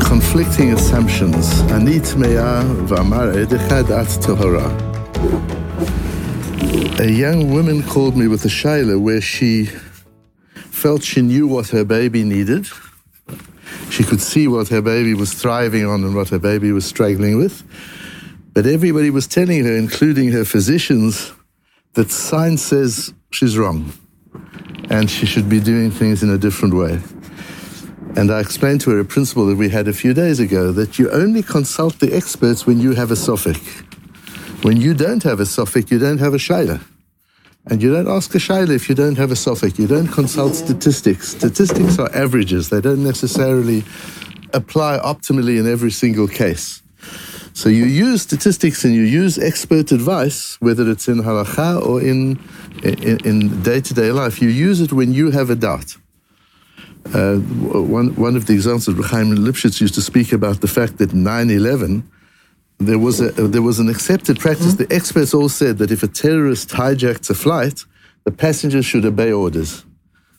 Conflicting assumptions. A young woman called me with a shayla where she felt she knew what her baby needed. She could see what her baby was thriving on and what her baby was struggling with. But everybody was telling her, including her physicians, that science says she's wrong and she should be doing things in a different way. And I explained to her a principle that we had a few days ago that you only consult the experts when you have a sofek. When you don't have a sofek, you don't have a shayla. And you don't ask a shayla if you don't have a sofek. You don't consult statistics. Statistics are averages. They don't necessarily apply optimally in every single case. So you use statistics and you use expert advice, whether it's in halacha or in in day to day life. You use it when you have a doubt. Uh, one, one of the examples, Chaim Lipschitz used to speak about the fact that 9 11, there was, a, there was an accepted practice. Mm-hmm. The experts all said that if a terrorist hijacks a flight, the passengers should obey orders.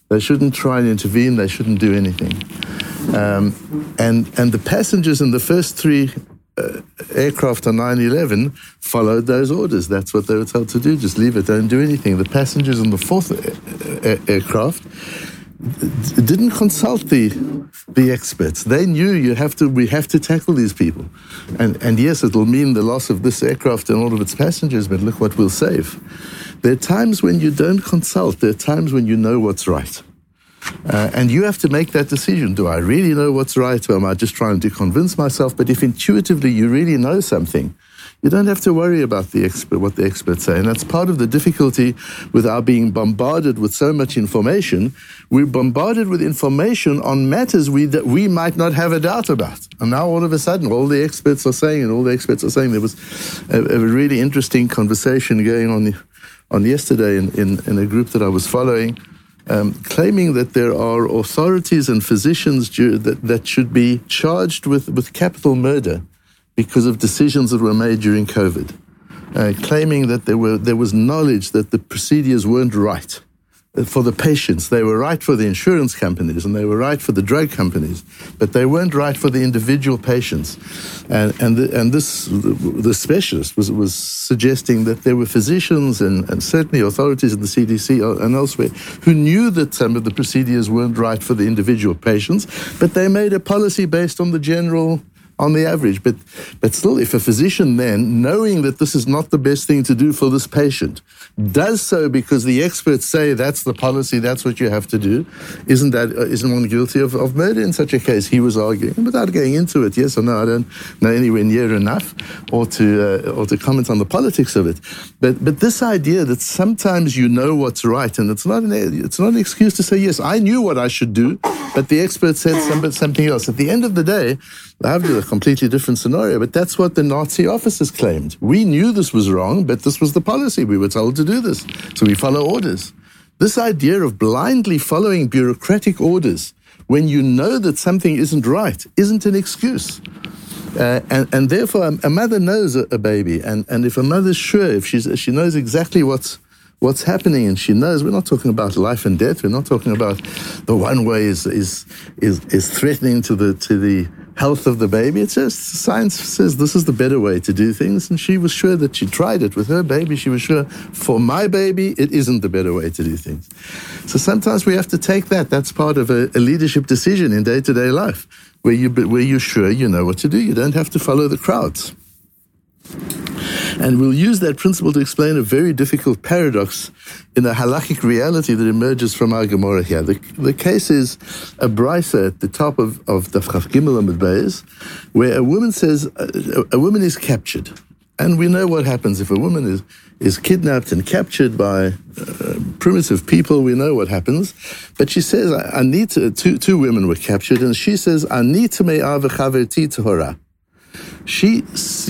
They shouldn't try and intervene, they shouldn't do anything. Um, and, and the passengers in the first three uh, aircraft on 9 11 followed those orders. That's what they were told to do. Just leave it, don't do anything. The passengers on the fourth aircraft didn't consult the the experts. They knew you have to we have to tackle these people. And and yes, it'll mean the loss of this aircraft and all of its passengers, but look what we'll save. There are times when you don't consult, there are times when you know what's right. Uh, and you have to make that decision. Do I really know what's right, or am I just trying to convince myself? But if intuitively you really know something, you don't have to worry about the expert, what the experts say. And that's part of the difficulty with our being bombarded with so much information. We're bombarded with information on matters we, that we might not have a doubt about. And now all of a sudden, all the experts are saying, and all the experts are saying, there was a, a really interesting conversation going on, on yesterday in, in, in a group that I was following. Um, claiming that there are authorities and physicians that, that should be charged with, with capital murder because of decisions that were made during COVID, uh, claiming that there, were, there was knowledge that the procedures weren't right uh, for the patients. They were right for the insurance companies and they were right for the drug companies, but they weren't right for the individual patients. And, and, the, and this, the specialist was, was suggesting that there were physicians and, and certainly authorities in the CDC and elsewhere who knew that some of the procedures weren't right for the individual patients, but they made a policy based on the general on the average. But, but still, if a physician then, knowing that this is not the best thing to do for this patient, does so because the experts say that's the policy, that's what you have to do, isn't that uh, isn't one guilty of, of murder in such a case? He was arguing without going into it. Yes or no? I don't know anywhere near enough, or to uh, or to comment on the politics of it. But but this idea that sometimes you know what's right, and it's not an it's not an excuse to say yes, I knew what I should do, but the expert said something else. At the end of the day, I have a completely different scenario, but that's what the Nazi officers claimed. We knew this was wrong, but this was the policy. We were told to do this. So we follow orders. This idea of blindly following bureaucratic orders when you know that something isn't right isn't an excuse. Uh, and, and, therefore, a mother knows a, a, baby, and, and if a mother's sure, if she's, she knows exactly what's what's happening, and she knows we're not talking about life and death. We're not talking about the one way is is is, is threatening to the to the health of the baby. It's just science says this is the better way to do things, and she was sure that she tried it with her baby. She was sure for my baby, it isn't the better way to do things. So sometimes we have to take that. That's part of a, a leadership decision in day to day life, where you where you're sure you know what to do. You don't have to follow the crowds. And we'll use that principle to explain a very difficult paradox in a halachic reality that emerges from our Gemara here. The, the case is a brisa at the top of, of the Chaf Gimel Amud Beis, where a woman says, a, a, woman is captured. And we know what happens if a woman is, is kidnapped and captured by uh, primitive people. We know what happens. But she says, I, I need to, two, two women were captured, and she says, I need to make Torah she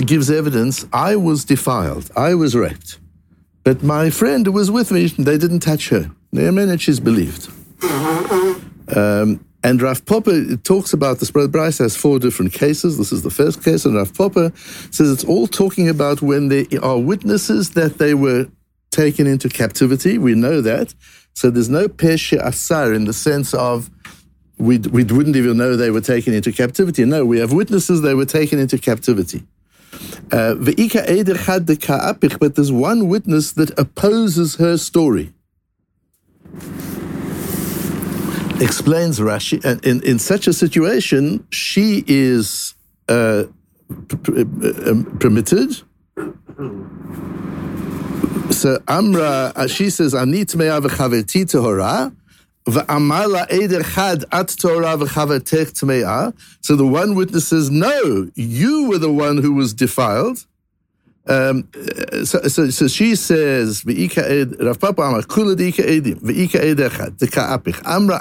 gives evidence I was defiled, I was raped. But my friend who was with me, they didn't touch her. And she's believed. Um, and Rav Papa talks about this. brisa has four different cases. This is the first case, and Rav Papa says it's all talking about when there are witnesses that they were taken into captivity. We know that. So there's no peshe asar in the sense of we, we wouldn't even know they were taken into captivity. No, we have witnesses they were taken into captivity. Uh, but there's one witness that opposes her story. Explains Rashi, and in, in such a situation, she is uh, permitted. So Amra, uh, she says, "Anit me'av v'chaverti tehora." So the one witness says, No, you were the one who was defiled. Um, so, so, so, she says, Rav Papa apich, Amra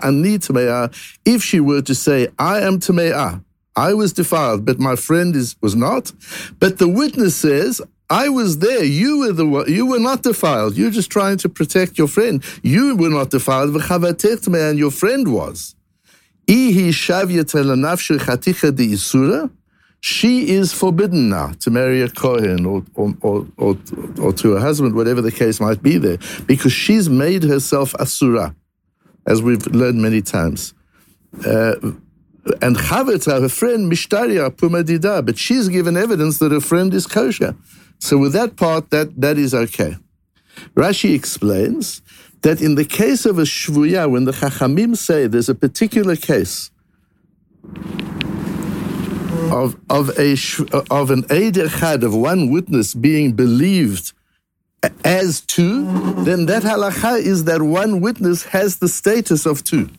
if she were to say, I am tme'ah, I was defiled, but my friend is was not. But the witness says, I was there. You were the one. You were not defiled. You're just trying to protect your friend. You were not defiled. And your friend was. She is forbidden now to marry a Kohen or, or, or, or, or to a husband, whatever the case might be there, because she's made herself asura, as we've learned many times. Uh, and Chaveta, her friend, Mishtaria Pumadida, but she's given evidence that her friend is kosher. So with that part, that, that is okay. Rashi explains that in the case of a shvuya, when the Chachamim say there's a particular case of, of, a, of an Eid Echad, of one witness being believed as two, then that halacha is that one witness has the status of two.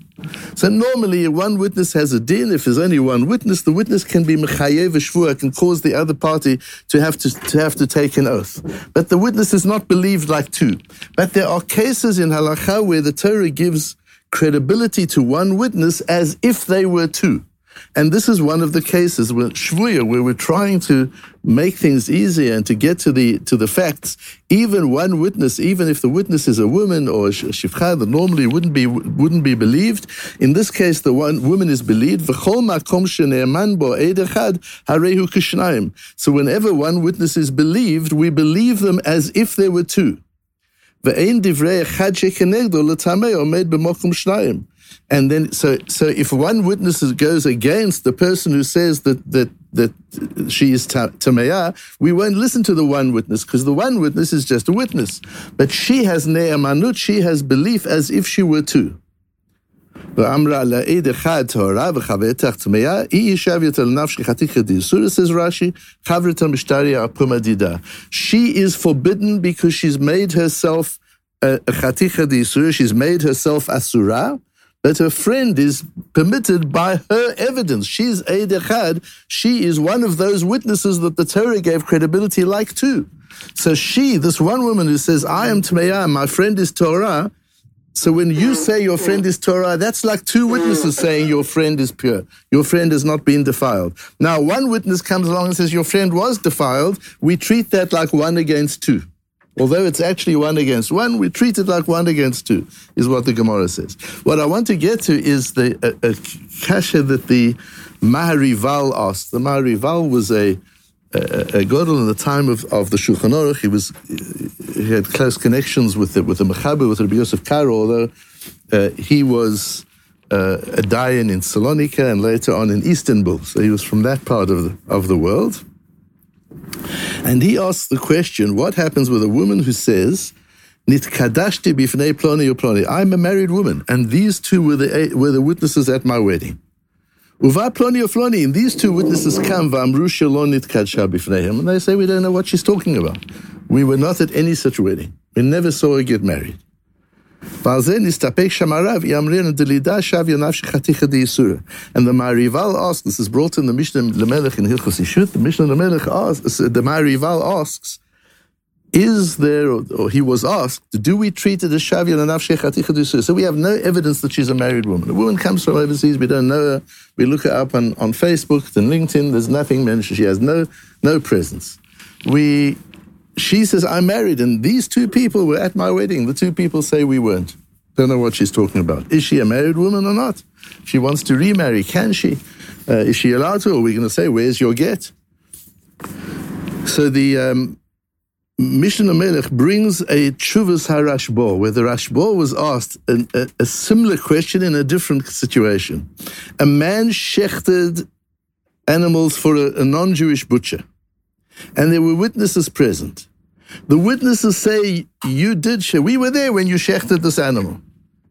So normally, one witness has a din. If there's only one witness, the witness can be mechayev shvua, can cause the other party to have to, to have to take an oath. But the witness is not believed like two. But there are cases in halacha where the Torah gives credibility to one witness as if they were two. And this is one of the cases where shvuya, where we're trying to make things easier and to get to the to the facts. Even one witness, even if the witness is a woman or a shifcha that normally wouldn't be wouldn't be believed, in this case, the one woman is believed. So whenever one witness is believed, we believe them as if there were two. And then, so, so if one witness goes against the person who says that, that, that she is Tameya, we won't listen to the one witness because the one witness is just a witness. But she has ne'amanut, she has belief as if she were two. She is forbidden because she's made herself uh, a chaticha she's made herself asura, that her friend is permitted by her evidence. She's Eid Echad. She is one of those witnesses that the tehora gave credibility like to. So she, this one woman who says, I am Tmeya, my friend is tehora. So when you say your friend is Torah, that's like two witnesses saying your friend is pure. Your friend has not been defiled. Now, one witness comes along and says your friend was defiled. We treat that like one against two. Although it's actually one against one, we treat it like one against two, is what the Gemara says. What I want to get to is the a, kasha that the Maharival asked. The Maharival was a a, a Godel in the time of, of the Shulchan Aruch. He was he had close connections with the with the Mechaber, with Rabbi Yosef Karo, although uh, he was uh, a Dayan in Salonika and later on in Istanbul. So he was from that part of the, of the world. And he asks the question, what happens with a woman who says, Nitkadashti bifnei ploni ploni. I'm a married woman, and these two were the, were the witnesses at my wedding. Uva ploni ploni, and these two witnesses come, v'amru shalon nitkadsha bifneihem, and they say, we don't know what she's talking about. We were not at any such wedding. We never saw her get married. And the Marival asks, this is brought in the Mishnah Lemelech in Hilchos Ishut, the Mishnah Lemelech asks, the Marival asks, is there, or he was asked, do we treat it as Shavya Nafshe Chaticha So we have no evidence that she's a married woman. A woman comes from overseas, we don't know her, we look her up on, on Facebook then LinkedIn, there's nothing mentioned, she has no, no presence. We she says, I'm married, and these two people were at my wedding. The two people say we weren't. Don't know what she's talking about. Is she a married woman or not? She wants to remarry. Can she? Uh, is she allowed to? Or are we going to say, where's your get? So the um, Mishnah Melech brings a Chuvas HaRashbo, where the Rashbo was asked an, a, a, similar question in a different situation. A man shechted animals for a, a non Jewish butcher, and there were witnesses present. The witnesses say, You did, she- we were there when you shechted this animal.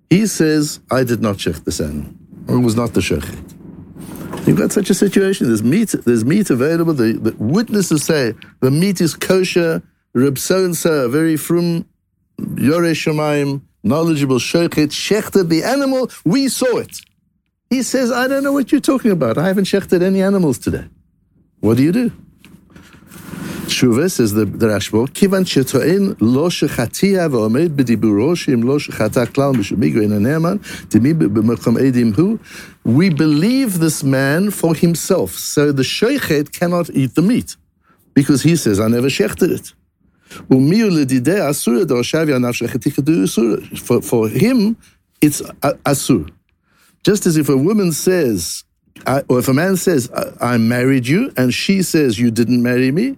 He says, I did not shecht this animal. It was not the shechet. You've got such a situation. There's meat. There's meat available. The, the witnesses say the meat is kosher. Reb so and so, very from Yoreh Shemaim, knowledgeable shochet, shechted the animal. We saw it. He says, I don't know what you're talking about. I haven't shechted any animals today. What do you do? The, the Rashbo, Kivan shetoin lo shechatia v'omed b'diburo sheim lo shechata klal mishumigro in aneman timi b'mekom edim hu. We believe this man for himself. So the sheichet cannot eat the meat because he says, I never shechted it. For, for him, it's asur. Just as if a woman says, I, or if a man says, I, I married you, and she says, You didn't marry me,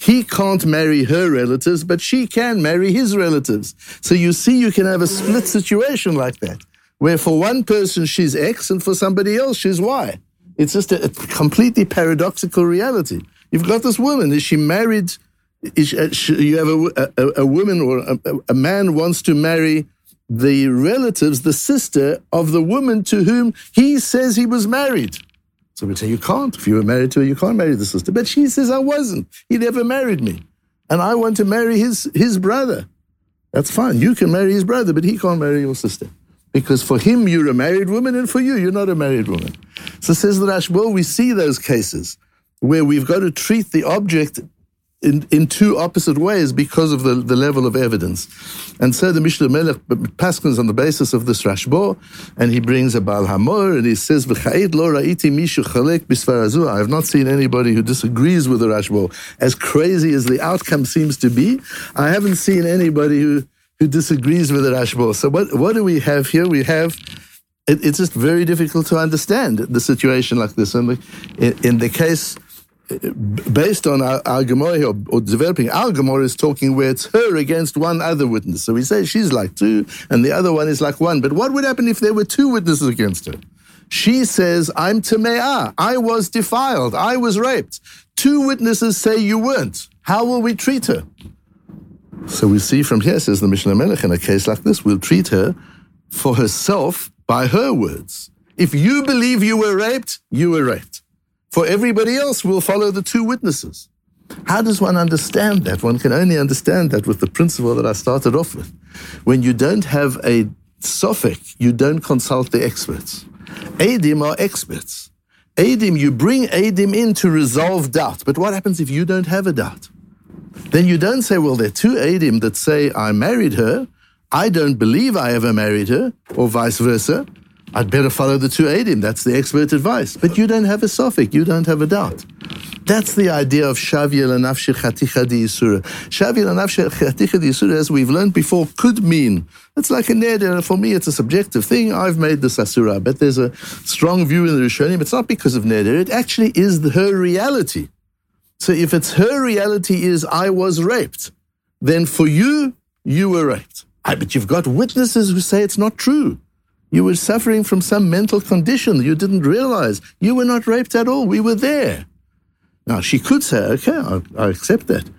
he can't marry her relatives, but she can marry his relatives. So you see, you can have a split situation like that, where for one person she's X and for somebody else she's Y. It's just a, a completely paradoxical reality. You've got this woman. Is she married? Is uh, she, you have a, a, a woman or a, a man wants to marry the relatives, the sister of the woman to whom he says he was married. So we say, you can't. If you were married to her, you can't marry the sister. But she says, I wasn't. He never married me. And I want to marry his, his brother. That's fine. You can marry his brother, but he can't marry your sister. Because for him, you're a married woman, and for you, you're not a married woman. So says the Rash, well, we see those cases where we've got to treat the object in, in two opposite ways because of the, the level of evidence. And so the Mishnah Melech paskins on the basis of this Rashbo, and he brings a Baal Hamor, and he says, lo ra'iti mishu chalek bisfarazu. I have not seen anybody who disagrees with the Rashbo. As crazy as the outcome seems to be, I haven't seen anybody who, who disagrees with the Rashbo. So what, what do we have here? We have it, it's just very difficult to understand the situation like this. In, in the case based on our, our Gemara or, or, developing our Gemara is talking where it's her against one other witness. So we say she's like two and the other one is like one. But what would happen if there were two witnesses against her? She says, I'm Tame'ah. I was defiled. I was raped. Two witnesses say you weren't. How will we treat her? So we see from here, says the Mishnah Melech, in a case like this, we'll treat her for herself by her words. If you believe you were raped, you were raped. For everybody else, we'll follow the two witnesses. How does one understand that? One can only understand that with the principle that I started off with. When you don't have a sofek, you don't consult the experts. Adim are experts. Adim, you bring Adim in to resolve doubt. But what happens if you don't have a doubt? Then you don't say, well, there are two Adim that say, I married her. I don't believe I ever married her, or vice versa. I'd better follow the two Adim. That's the expert advice. But you don't have a sofek. You don't have a doubt. That's the idea of Shavya Lanafshi Chaticha di Yisura. Shavya Lanafshi Chaticha di Yisura, as we've learned before, could mean, it's like a neder. For me, it's a subjective thing. I've made this Asura. But there's a strong view in the Rishonim. It's not because of neder. It actually is her reality. So if it's her reality is, I was raped, then for you, you were raped. But you've got witnesses who say it's not true. You were suffering from some mental condition you didn't realize. You were not raped at all. We were there. Now, she could say, okay, I, I, accept that.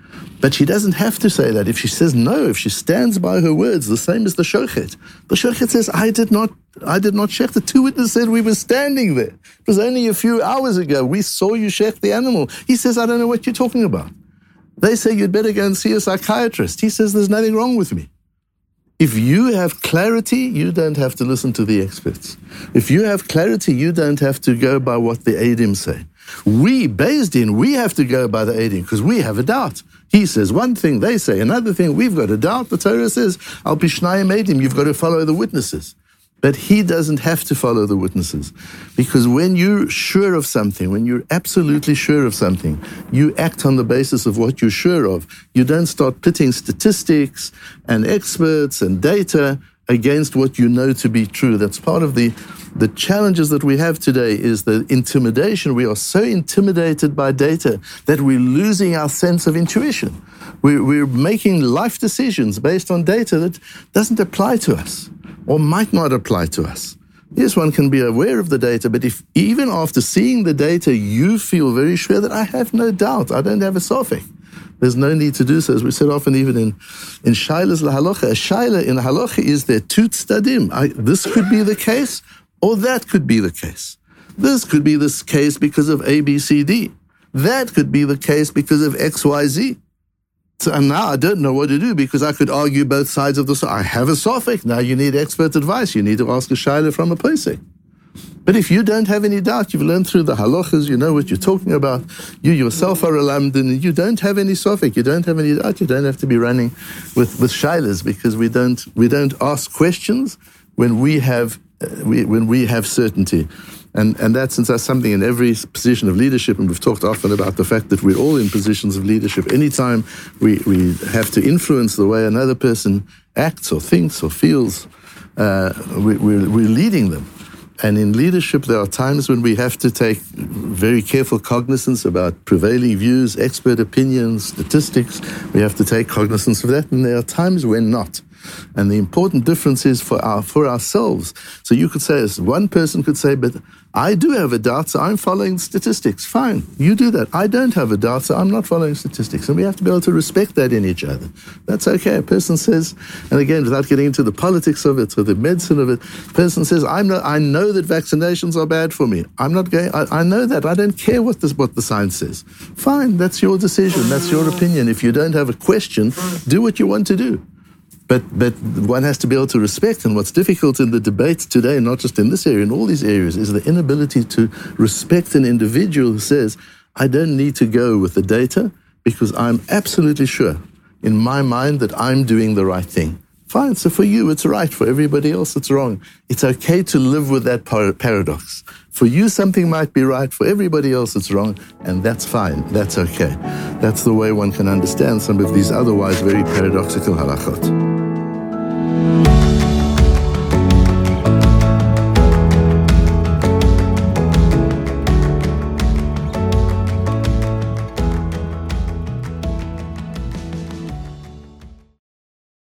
But she doesn't have to say that. If she says no, if she stands by her words, the same as the shochet. The shochet says, I did not, I did not shech. The two witnesses said we were standing there. It was only a few hours ago. We saw you shech the animal. He says, I don't know what you're talking about. They say you'd better go and see a psychiatrist. He says, there's nothing wrong with me. If you have clarity, you don't have to listen to the experts. If you have clarity, you don't have to go by what the Adim say. We, based in, we have to go by the Adim because we have a doubt. He says one thing, they say another thing, we've got a doubt. The Torah says, Al Pishnayim Adim, you've got to follow the witnesses. But he doesn't have to follow the witnesses. Because when you're sure of something, when you're absolutely sure of something, you act on the basis of what you're sure of. You don't start pitting statistics and experts and data against what you know to be true. That's part of the the challenges that we have today is the intimidation. We are so intimidated by data that we're losing our sense of intuition. We're, we're making life decisions based on data that doesn't apply to us or might not apply to us. Yes, one can be aware of the data, but if even after seeing the data, you feel very sure that I have no doubt, I don't have a sofek. There's no need to do so. As we said often, even in, in Shaila's lahalocha, a Shaila in halacha is there two tzadim. This could be the case, or that could be the case. This could be this case because of A, B, C, D. That could be the case because of X, Y, Z. So, and now I don't know what to do because I could argue both sides of the. I have a sofek. Now you need expert advice. You need to ask a shaila from a posek. But if you don't have any doubt, you've learned through the halachas, you know what you're talking about, you yourself are a lamdan, and you don't have any sofek, you don't have any doubt, you don't have to be running with, with shilas because we don't, we don't ask questions when we have, uh, we, when we have certainty. And, and that's, that's something in every position of leadership, and we've talked often about the fact that we're all in positions of leadership. Anytime we, we have to influence the way another person acts or thinks or feels, uh, we, we're, we're leading them. And in leadership, there are times when we have to take very careful cognizance about prevailing views, expert opinions, statistics. We have to take cognizance of that. And there are times when not. And the important difference is for our for ourselves. So you could say, as one person could say, but I do have a doubt, so I'm following statistics. Fine, you do that. I don't have a doubt, so I'm not following statistics. And we have to be able to respect that in each other. That's okay. A person says, and again, without getting into the politics of it or the medicine of it, a person says, I'm not, I know that vaccinations are bad for me. I'm not going, I, I know that. I don't care what, this, what the science says. Fine, that's your decision. That's your opinion. If you don't have a question, do what you want to do. But, but one has to be able to respect, and what's difficult in the debates today, not just in this area, in all these areas, is the inability to respect an individual who says, I don't need to go with the data because I'm absolutely sure in my mind that I'm doing the right thing. Fine, so for you it's right, for everybody else it's wrong. It's okay to live with that par- paradox. For you something might be right, for everybody else it's wrong, and that's fine, that's okay. That's the way one can understand some of these otherwise very paradoxical halachot.